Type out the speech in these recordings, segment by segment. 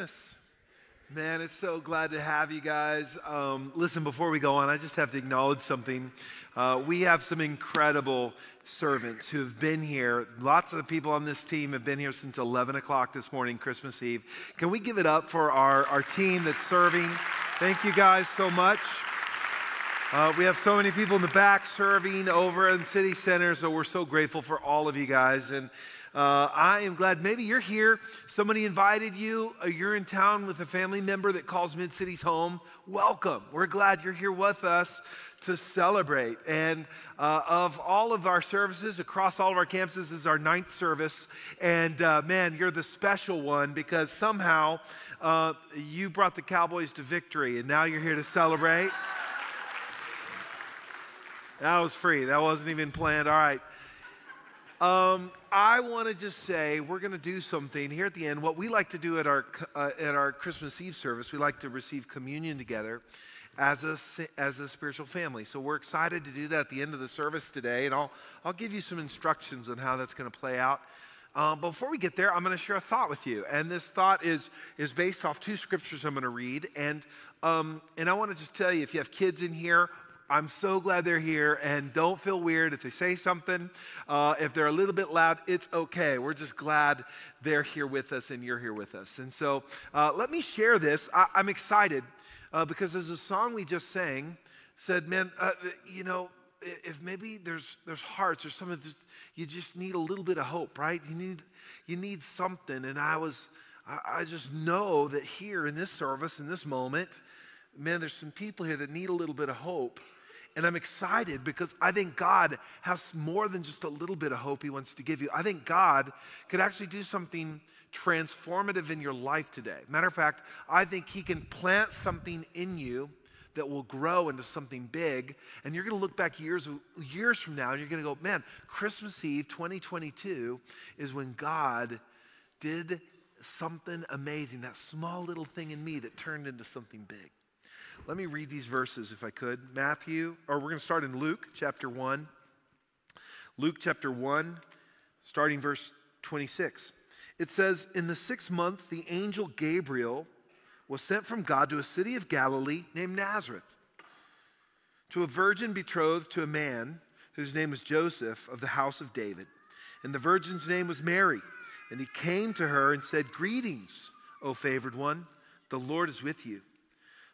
Christmas. Man, it's so glad to have you guys. Um, listen, before we go on, I just have to acknowledge something. Uh, we have some incredible servants who have been here. Lots of the people on this team have been here since 11 o'clock this morning, Christmas Eve. Can we give it up for our, our team that's serving? Thank you guys so much. Uh, we have so many people in the back serving over in City Center, so we're so grateful for all of you guys. And uh, I am glad maybe you're here. Somebody invited you. Uh, you're in town with a family member that calls Mid Cities home. Welcome. We're glad you're here with us to celebrate. And uh, of all of our services across all of our campuses, is our ninth service. And uh, man, you're the special one because somehow uh, you brought the Cowboys to victory, and now you're here to celebrate. That was free. That wasn't even planned. All right. Um, I want to just say we're going to do something here at the end. What we like to do at our uh, at our Christmas Eve service, we like to receive communion together as a as a spiritual family. So we're excited to do that at the end of the service today, and I'll I'll give you some instructions on how that's going to play out. Um, before we get there, I'm going to share a thought with you, and this thought is is based off two scriptures I'm going to read, and um, and I want to just tell you if you have kids in here I'm so glad they're here, and don't feel weird if they say something. Uh, if they're a little bit loud, it's okay. We're just glad they're here with us and you're here with us. And so uh, let me share this. I, am excited uh, because as a song we just sang said, man, uh, you know, if maybe there's there's hearts or some of this, you just need a little bit of hope, right? You need you need something. And I was, I, I just know that here in this service, in this moment, man, there's some people here that need a little bit of hope. And I'm excited because I think God has more than just a little bit of hope He wants to give you. I think God could actually do something transformative in your life today. Matter of fact, I think He can plant something in you that will grow into something big. And you're going to look back years, years from now and you're going to go, man, Christmas Eve 2022 is when God did something amazing, that small little thing in me that turned into something big. Let me read these verses if I could. Matthew, or we're going to start in Luke chapter 1. Luke chapter 1, starting verse 26. It says, In the sixth month, the angel Gabriel was sent from God to a city of Galilee named Nazareth, to a virgin betrothed to a man whose name was Joseph of the house of David. And the virgin's name was Mary. And he came to her and said, Greetings, O favored one, the Lord is with you.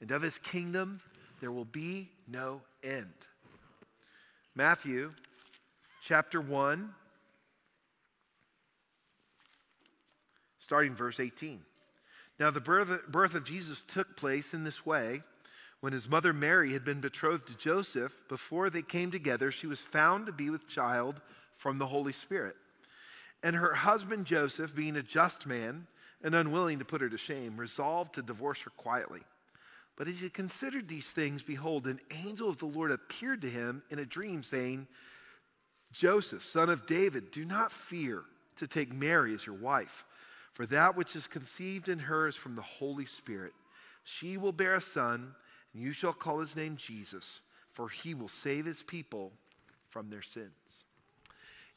and of his kingdom there will be no end. Matthew chapter 1, starting verse 18. Now, the birth, of Jesus took place in this way. When his mother Mary had been betrothed to Joseph, before they came together, she was found to be with child from the Holy Spirit. And her husband Joseph, being a just man and unwilling to put her to shame, resolved to divorce her quietly. But as he considered these things, behold, an angel of the Lord appeared to him in a dream, saying, Joseph, son of David, do not fear to take Mary as your wife, for that which is conceived in her is from the Holy Spirit. She will bear a son, and you shall call his name Jesus, for he will save his people from their sins.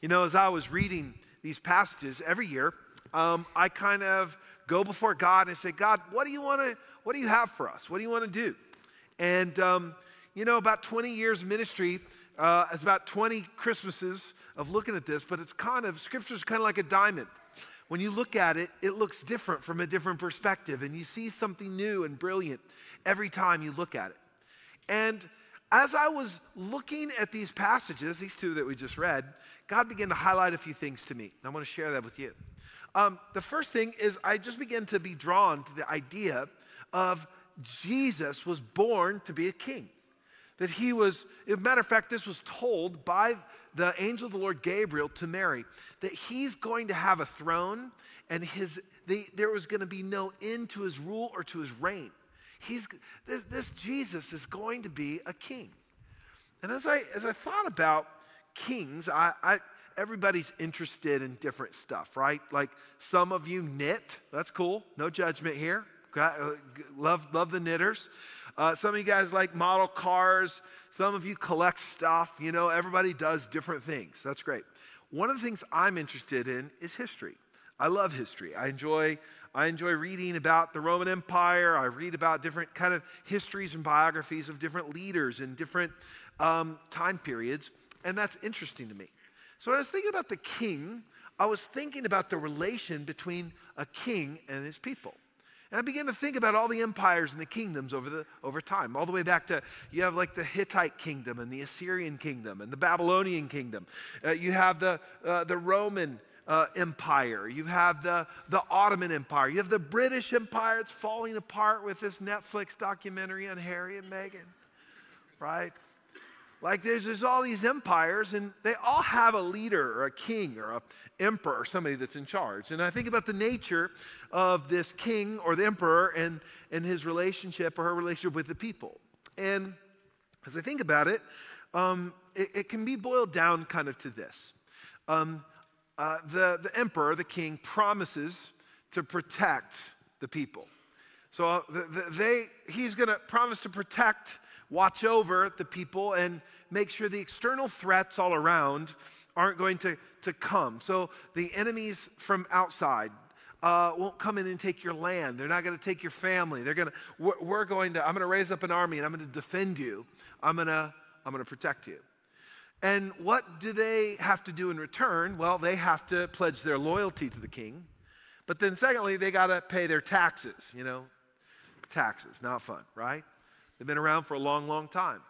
You know, as I was reading these passages every year, um, I kind of go before God and say, God, what do you want to what do you have for us? What do you want to do? And, um, you know, about 20 years ministry, uh, it's about 20 Christmases of looking at this, but it's kind of, scripture's kind of like a diamond. When you look at it, it looks different from a different perspective, and you see something new and brilliant every time you look at it. And as I was looking at these passages, these two that we just read, God began to highlight a few things to me. I want to share that with you. Um, the first thing is I just began to be drawn to the idea of Jesus was born to be a king. That he was, as a matter of fact, this was told by the angel of the Lord Gabriel to Mary, that he's going to have a throne and his they, there was going to be no end to his rule or to his reign. He's, this, this Jesus is going to be a king. And as I, as I thought about kings, I, I, everybody's interested in different stuff, right? Like some of you knit. That's cool. No judgment here. Uh, love, love the knitters. Uh, some of you guys like model cars. Some of you collect stuff. You know, everybody does different things. That's great. One of the things I'm interested in is history. I love history. I enjoy, I enjoy reading about the Roman Empire. I read about different kind of histories and biographies of different leaders in different um, time periods, and that's interesting to me. So when I was thinking about the king, I was thinking about the relation between a king and his people. And I began to think about all the empires and the kingdoms over, the, over time, all the way back to you have like the Hittite kingdom and the Assyrian kingdom and the Babylonian kingdom. Uh, you have the, uh, the Roman uh, Empire. You have the, the Ottoman Empire. You have the British Empire. It's falling apart with this Netflix documentary on Harry and Meghan, right? Like there's, there's all these empires, and they all have a leader or a king or a emperor or somebody that's in charge. And I think about the nature of this king or the emperor and, and his relationship or her relationship with the people. And as I think about it, um, it, it, can be boiled down kind of to this. Um, uh, the, the emperor, the king, promises to protect the people. So uh, the, the, they, he's going to promise to protect watch over the people and make sure the external threats all around aren't going to, to come. So the enemies from outside uh, won't come in and take your land. They're not going to take your family. They're going to, we're, we're going to, I'm going to raise up an army and I'm going to defend you. I'm going to, I'm going to protect you. And what do they have to do in return? Well, they have to pledge their loyalty to the king. But then, secondly, they got to pay their taxes, you know. Taxes, not fun, right? They've been around for a long, long time.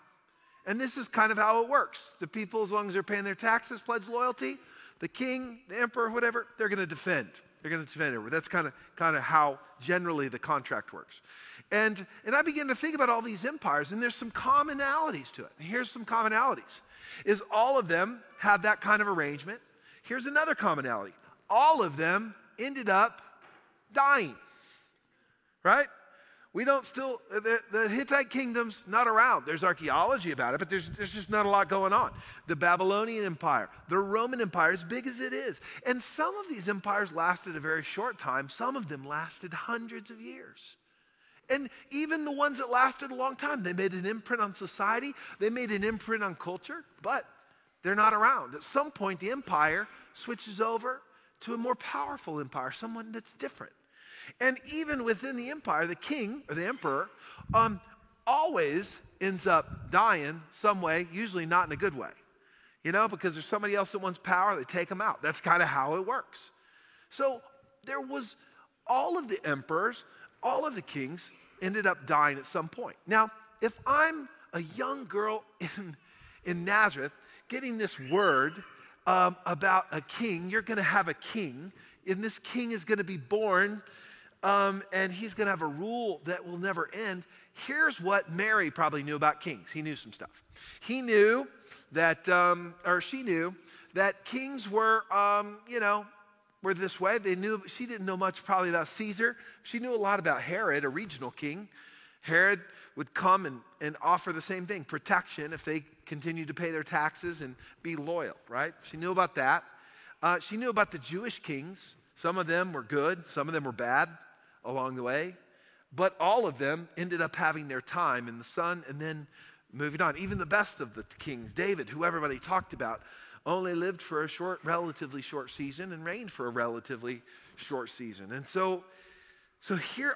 And this is kind of how it works. The people, as long as they're paying their taxes, pledge loyalty. The king, the emperor, whatever, they're going to defend. They're going to defend it. That's kind of, kind of how generally the contract works. And, and I begin to think about all these empires, and there's some commonalities to it. And here's some commonalities. Is all of them have that kind of arrangement. Here's another commonality. All of them ended up dying. Right? We don't still, the, the, Hittite kingdom's not around. There's archaeology about it, but there's, there's just not a lot going on. The Babylonian Empire, the Roman Empire, as big as it is. And some of these empires lasted a very short time, some of them lasted hundreds of years. And even the ones that lasted a long time, they made an imprint on society, they made an imprint on culture, but they're not around. At some point, the empire switches over to a more powerful empire, someone that's different. And even within the empire, the king or the emperor um, always ends up dying some way, usually not in a good way. You know, because there's somebody else that wants power, they take them out. That's kind of how it works. So there was all of the emperors, all of the kings ended up dying at some point. Now, if I'm a young girl in, in Nazareth getting this word um, about a king, you're going to have a king, and this king is going to be born um, and he's going to have a rule that will never end. Here's what Mary probably knew about kings. He knew some stuff. He knew that, um, or she knew that kings were, um, you know, were this way. They knew she didn't know much probably about Caesar. She knew a lot about Herod, a regional king. Herod would come and, and offer the same thing protection if they continued to pay their taxes and be loyal, right? She knew about that. Uh, she knew about the Jewish kings. Some of them were good, some of them were bad along the way. But all of them ended up having their time in the sun and then moving on. Even the best of the kings, David, who everybody talked about, only lived for a short, relatively short season and reigned for a relatively short season. And so, so here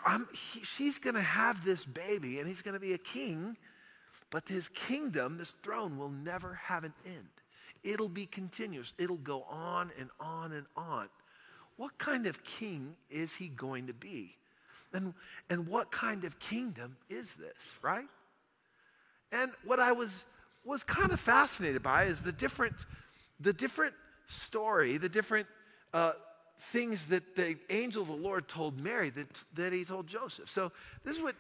he, she's going to have this baby and he's going to be a king, but his kingdom, this throne, will never have an end. It'll be continuous. It'll go on and on and on. What kind of king is he going to be? And, and what kind of kingdom is this, right? And what I was, was kind of fascinated by is the different, the different story, the different uh, things that the angel of the Lord told Mary that, that he told Joseph. So this is what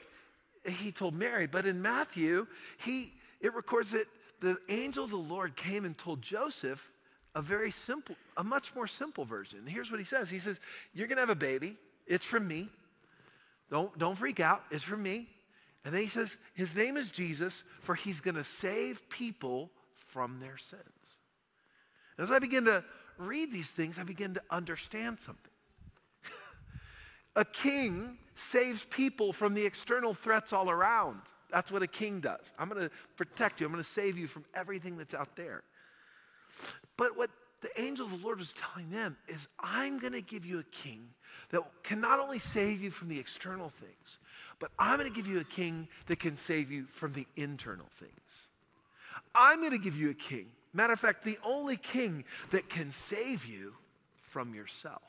he told Mary, but in Matthew, he, it records that the angel of the Lord came and told Joseph a very simple, a much more simple version. Here's what he says He says, You're going to have a baby It's from me. Don't, don't freak out. It's from me. And then he says, His name is Jesus, for he's going to save people from their sins. As I begin to read these things, I begin to understand something. a king saves people from the external threats all around. That's what a king does. I'm going to protect you, I'm going to save you from everything that's out there. But what the angel of the Lord was telling them is, I'm going to give you a king that can not only save you from the external things, but I'm going to give you a king that can save you from the internal things. I'm going to give you a king. Matter of fact, the only king that can save you from yourself.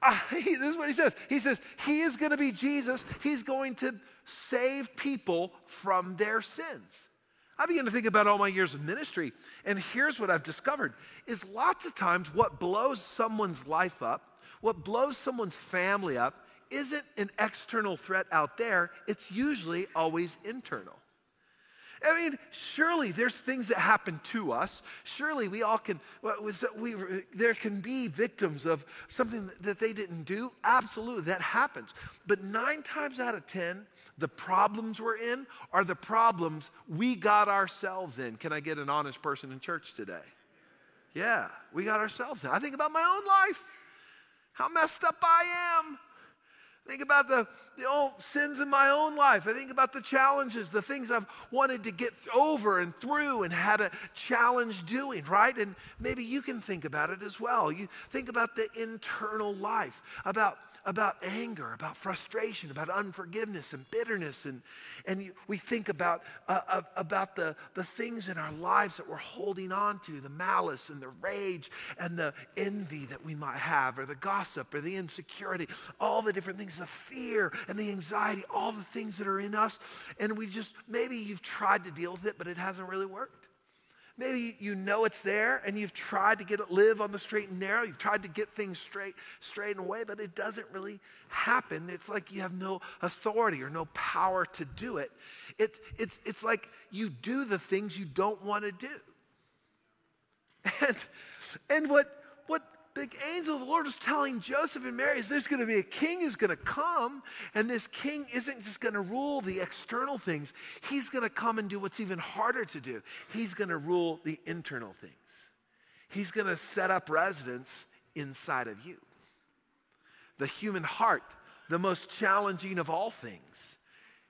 Uh, he, this is what he says. He says, He is going to be Jesus. He's going to save people from their sins. I began to think about all my years of ministry, and here's what I've discovered is lots of times what blows someone's life up, what blows someone's family up, isn't an external threat out there, it's usually always internal. I mean, surely there's things that happen to us. Surely we all can, we, there can be victims of something that they didn't do. Absolutely, that happens. But nine times out of 10, the problems we're in are the problems we got ourselves in. Can I get an honest person in church today? Yeah, we got ourselves in. I think about my own life, how messed up I am. Think about the, the old sins in my own life. I think about the challenges, the things I've wanted to get over and through and had a challenge doing, right? And maybe you can think about it as well. You think about the internal life, about about anger, about frustration, about unforgiveness and bitterness. And, and we think about, uh, uh, about the, the things in our lives that we're holding on to the malice and the rage and the envy that we might have, or the gossip or the insecurity, all the different things, the fear and the anxiety, all the things that are in us. And we just, maybe you've tried to deal with it, but it hasn't really worked. Maybe you know it's there and you've tried to get it live on the straight and narrow. You've tried to get things straight, straight and away, but it doesn't really happen. It's like you have no authority or no power to do it. it it's, it's like you do the things you don't want to do. And, and what, what the angel of the Lord was telling Joseph and Mary there's going to be a king who's going to come, and this king isn't just going to rule the external things. He's going to come and do what's even harder to do. He's going to rule the internal things. He's going to set up residence inside of you. The human heart, the most challenging of all things,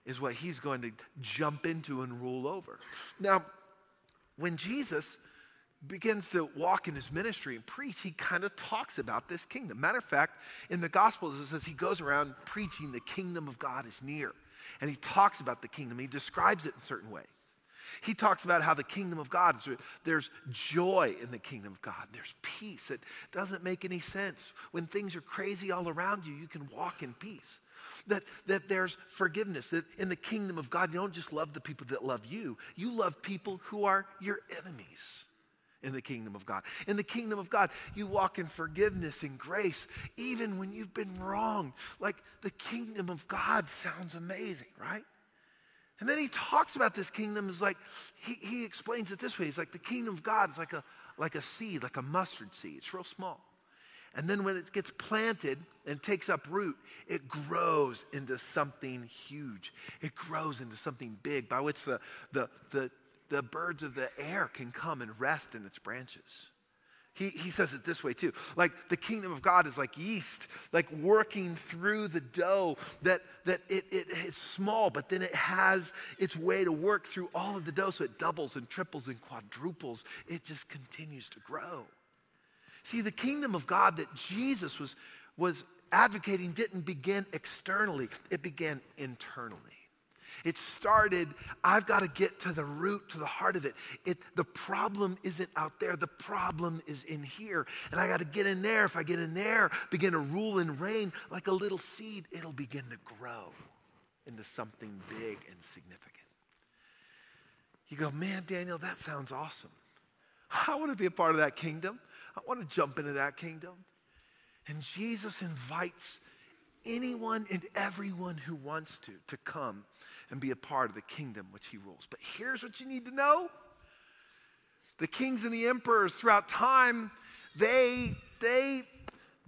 is what he's going to jump into and rule over. Now, when Jesus begins to walk in his ministry and preach, he kind of talks about this kingdom. Matter of fact, in the Gospels, it says he goes around preaching the kingdom of God is near. And he talks about the kingdom, he describes it in certain way. He talks about how the kingdom of God is there's joy in the kingdom of God. There's peace. It doesn't make any sense. When things are crazy all around you, you can walk in peace. That, that there's forgiveness. That in the kingdom of God, you don't just love the people that love you, you love people who are your enemies in the kingdom of God. In the kingdom of God, you walk in forgiveness and grace, even when you've been wrong. Like the kingdom of God sounds amazing, right? And then he talks about this kingdom is like, he, he explains it this way. He's like, the kingdom of God is like a, like a seed, like a mustard seed. It's real small. And then when it gets planted and takes up root, it grows into something huge. It grows into something big by which the, the, the the birds of the air can come and rest in its branches. He, he says it this way too like the kingdom of God is like yeast, like working through the dough, that, that it, it, it's small, but then it has its way to work through all of the dough so it doubles and triples and quadruples. It just continues to grow. See, the kingdom of God that Jesus was, was advocating didn't begin externally, it began internally. It started, I've got to get to the root, to the heart of it. it. The problem isn't out there, the problem is in here. And I got to get in there. If I get in there, begin to rule and reign like a little seed, it'll begin to grow into something big and significant. You go, man, Daniel, that sounds awesome. I want to be a part of that kingdom. I want to jump into that kingdom. And Jesus invites anyone and everyone who wants to to come and be a part of the kingdom which he rules. But here's what you need to know the kings and the emperors throughout time, they, they,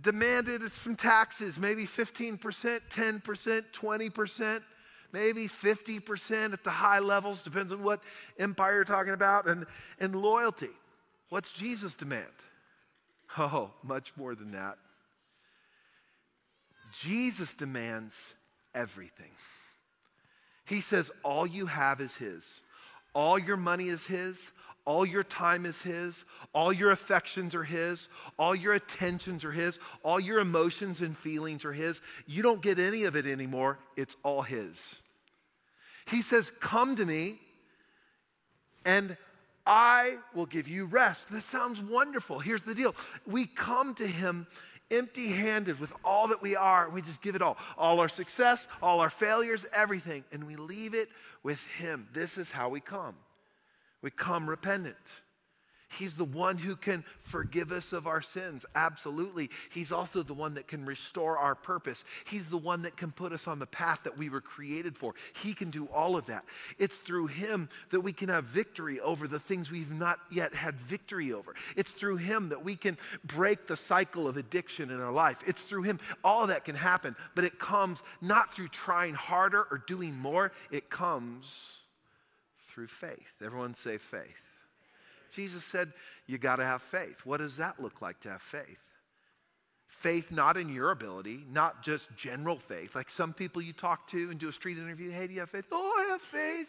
demanded some taxes, maybe 15%, 10%, 20%, maybe 50% at the high levels, depends on what empire you're talking about, and, and loyalty. What's Jesus demand? Oh, much more than that. Jesus demands everything. He says, All you have is His. All your money is His. All your time is His. All your affections are His. All your attentions are His. All your emotions and feelings are His. You don't get any of it anymore. It's all His. He says, Come to me and I will give you rest. That sounds wonderful. Here's the deal we come to Him empty handed with all that we are, we just give it all all our success, all our failures, everything, and we leave it with Him. This is how we come. We come repentant. He's the one who can forgive us of our sins. Absolutely. He's also the one that can restore our purpose. He's the one that can put us on the path that we were created for. He can do all of that. It's through Him that we can have victory over the things we've not yet had victory over. It's through Him that we can break the cycle of addiction in our life. It's through Him. All that can happen, but it comes not through trying harder or doing more, it comes through faith. Everyone say faith. Jesus said, You got to have faith. What does that look like to have faith? Faith not in your ability, not just general faith. Like some people you talk to and do a street interview, hey, do you have faith? Oh, I have faith.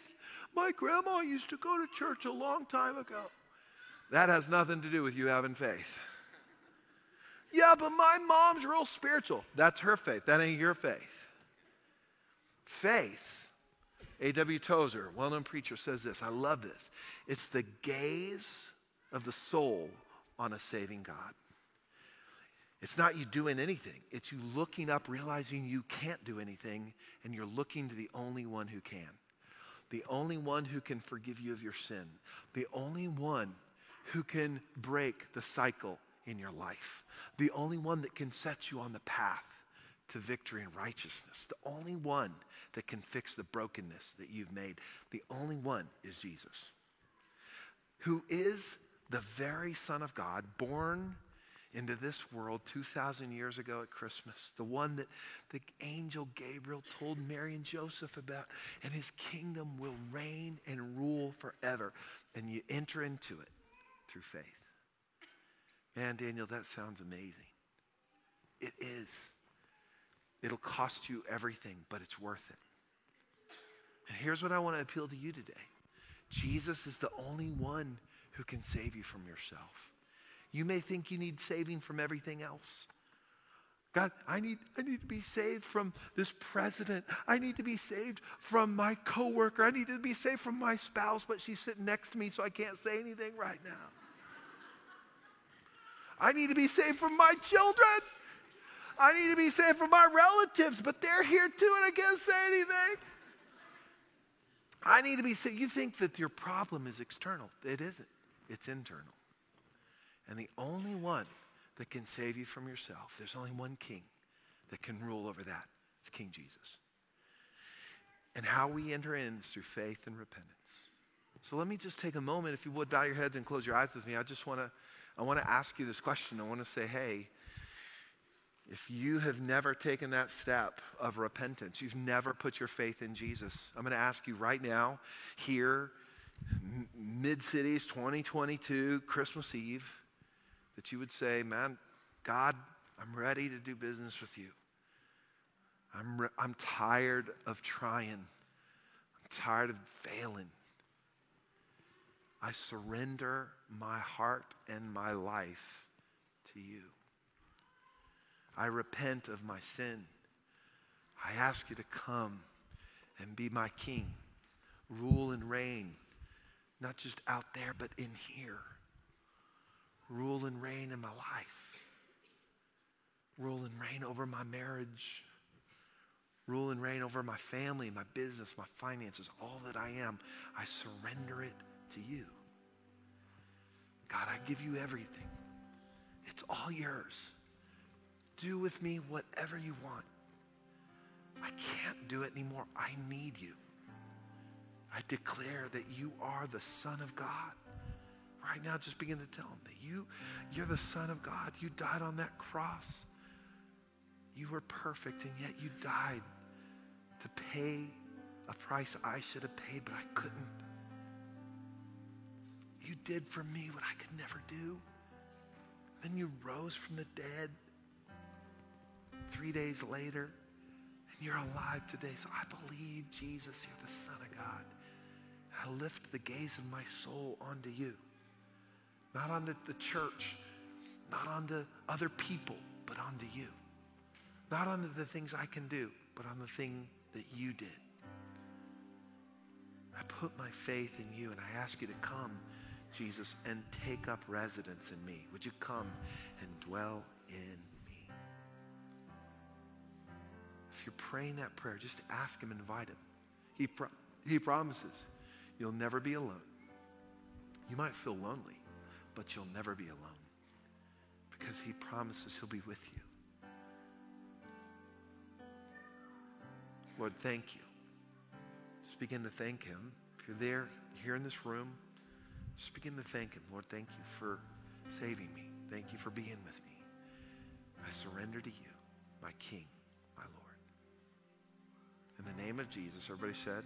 My grandma used to go to church a long time ago. That has nothing to do with you having faith. Yeah, but my mom's real spiritual. That's her faith. That ain't your faith. Faith A.W. Tozer, well known preacher, says this. I love this. It's the gaze of the soul on a saving God. It's not you doing anything, it's you looking up, realizing you can't do anything, and you're looking to the only one who can. The only one who can forgive you of your sin. The only one who can break the cycle in your life. The only one that can set you on the path to victory and righteousness. The only one that can fix the brokenness that you've made. The only one is Jesus, who is the very Son of God, born into this world 2,000 years ago at Christmas, the one that the angel Gabriel told Mary and Joseph about, and his kingdom will reign and rule forever. And you enter into it through faith. Man, Daniel, that sounds amazing. It is. It'll cost you everything, but it's worth it. And here's what I want to appeal to you today Jesus is the only one who can save you from yourself. You may think you need saving from everything else. God, I need, I need to be saved from this president. I need to be saved from my coworker. I need to be saved from my spouse, but she's sitting next to me, so I can't say anything right now. I need to be saved from my children. I need to be saved from my relatives, but they're here too, and I can't say anything. I need to be saved. You think that your problem is external. It isn't, it's internal. And the only one that can save you from yourself, there's only one king that can rule over that. It's King Jesus. And how we enter in is through faith and repentance. So let me just take a moment, if you would, bow your heads and close your eyes with me. I just want to, I want to ask you this question. I want to say, hey, if you have never taken that step of repentance, you've never put your faith in Jesus, I'm going to ask you right now, here, Mid Cities 2022, Christmas Eve, that you would say, Man, God, I'm ready to do business with you. I'm, re- I'm tired of trying, I'm tired of failing. I surrender my heart and my life to you. I repent of my sin. I ask you to come and be my king, rule and reign, not just out there, but in here. Rule and reign in my life. Rule and reign over my marriage. Rule and reign over my family, my business, my finances, all that I am. I surrender it to you. God, I give you everything. It's all yours. Do with me whatever you want. I can't do it anymore. I need you. I declare that you are the Son of God. Right now, just begin to tell him that you, you're the Son of God. You died on that cross You were perfect, and yet you died to pay a price I should have paid, but I couldn't. You did for me what I could never do. Then you rose from the dead three days later, and you're alive today. So I believe, Jesus, you're the Son of God. I lift the gaze of my soul onto you, not onto the church, not onto other people, but onto you. Not onto the things I can do, but on the thing that you did. I put my faith in you and I ask you to come, Jesus, and take up residence in me. Would you come and dwell in you're praying that prayer, just ask him, invite him. He, pro- he promises you'll never be alone. You might feel lonely, but you'll never be alone because he promises he'll be with you. Lord, thank you. Just begin to thank him. If you're there, here in this room, just begin to thank him. Lord, thank you for saving me. Thank you for being with me. I surrender to you, my King. In the name of Jesus, everybody said,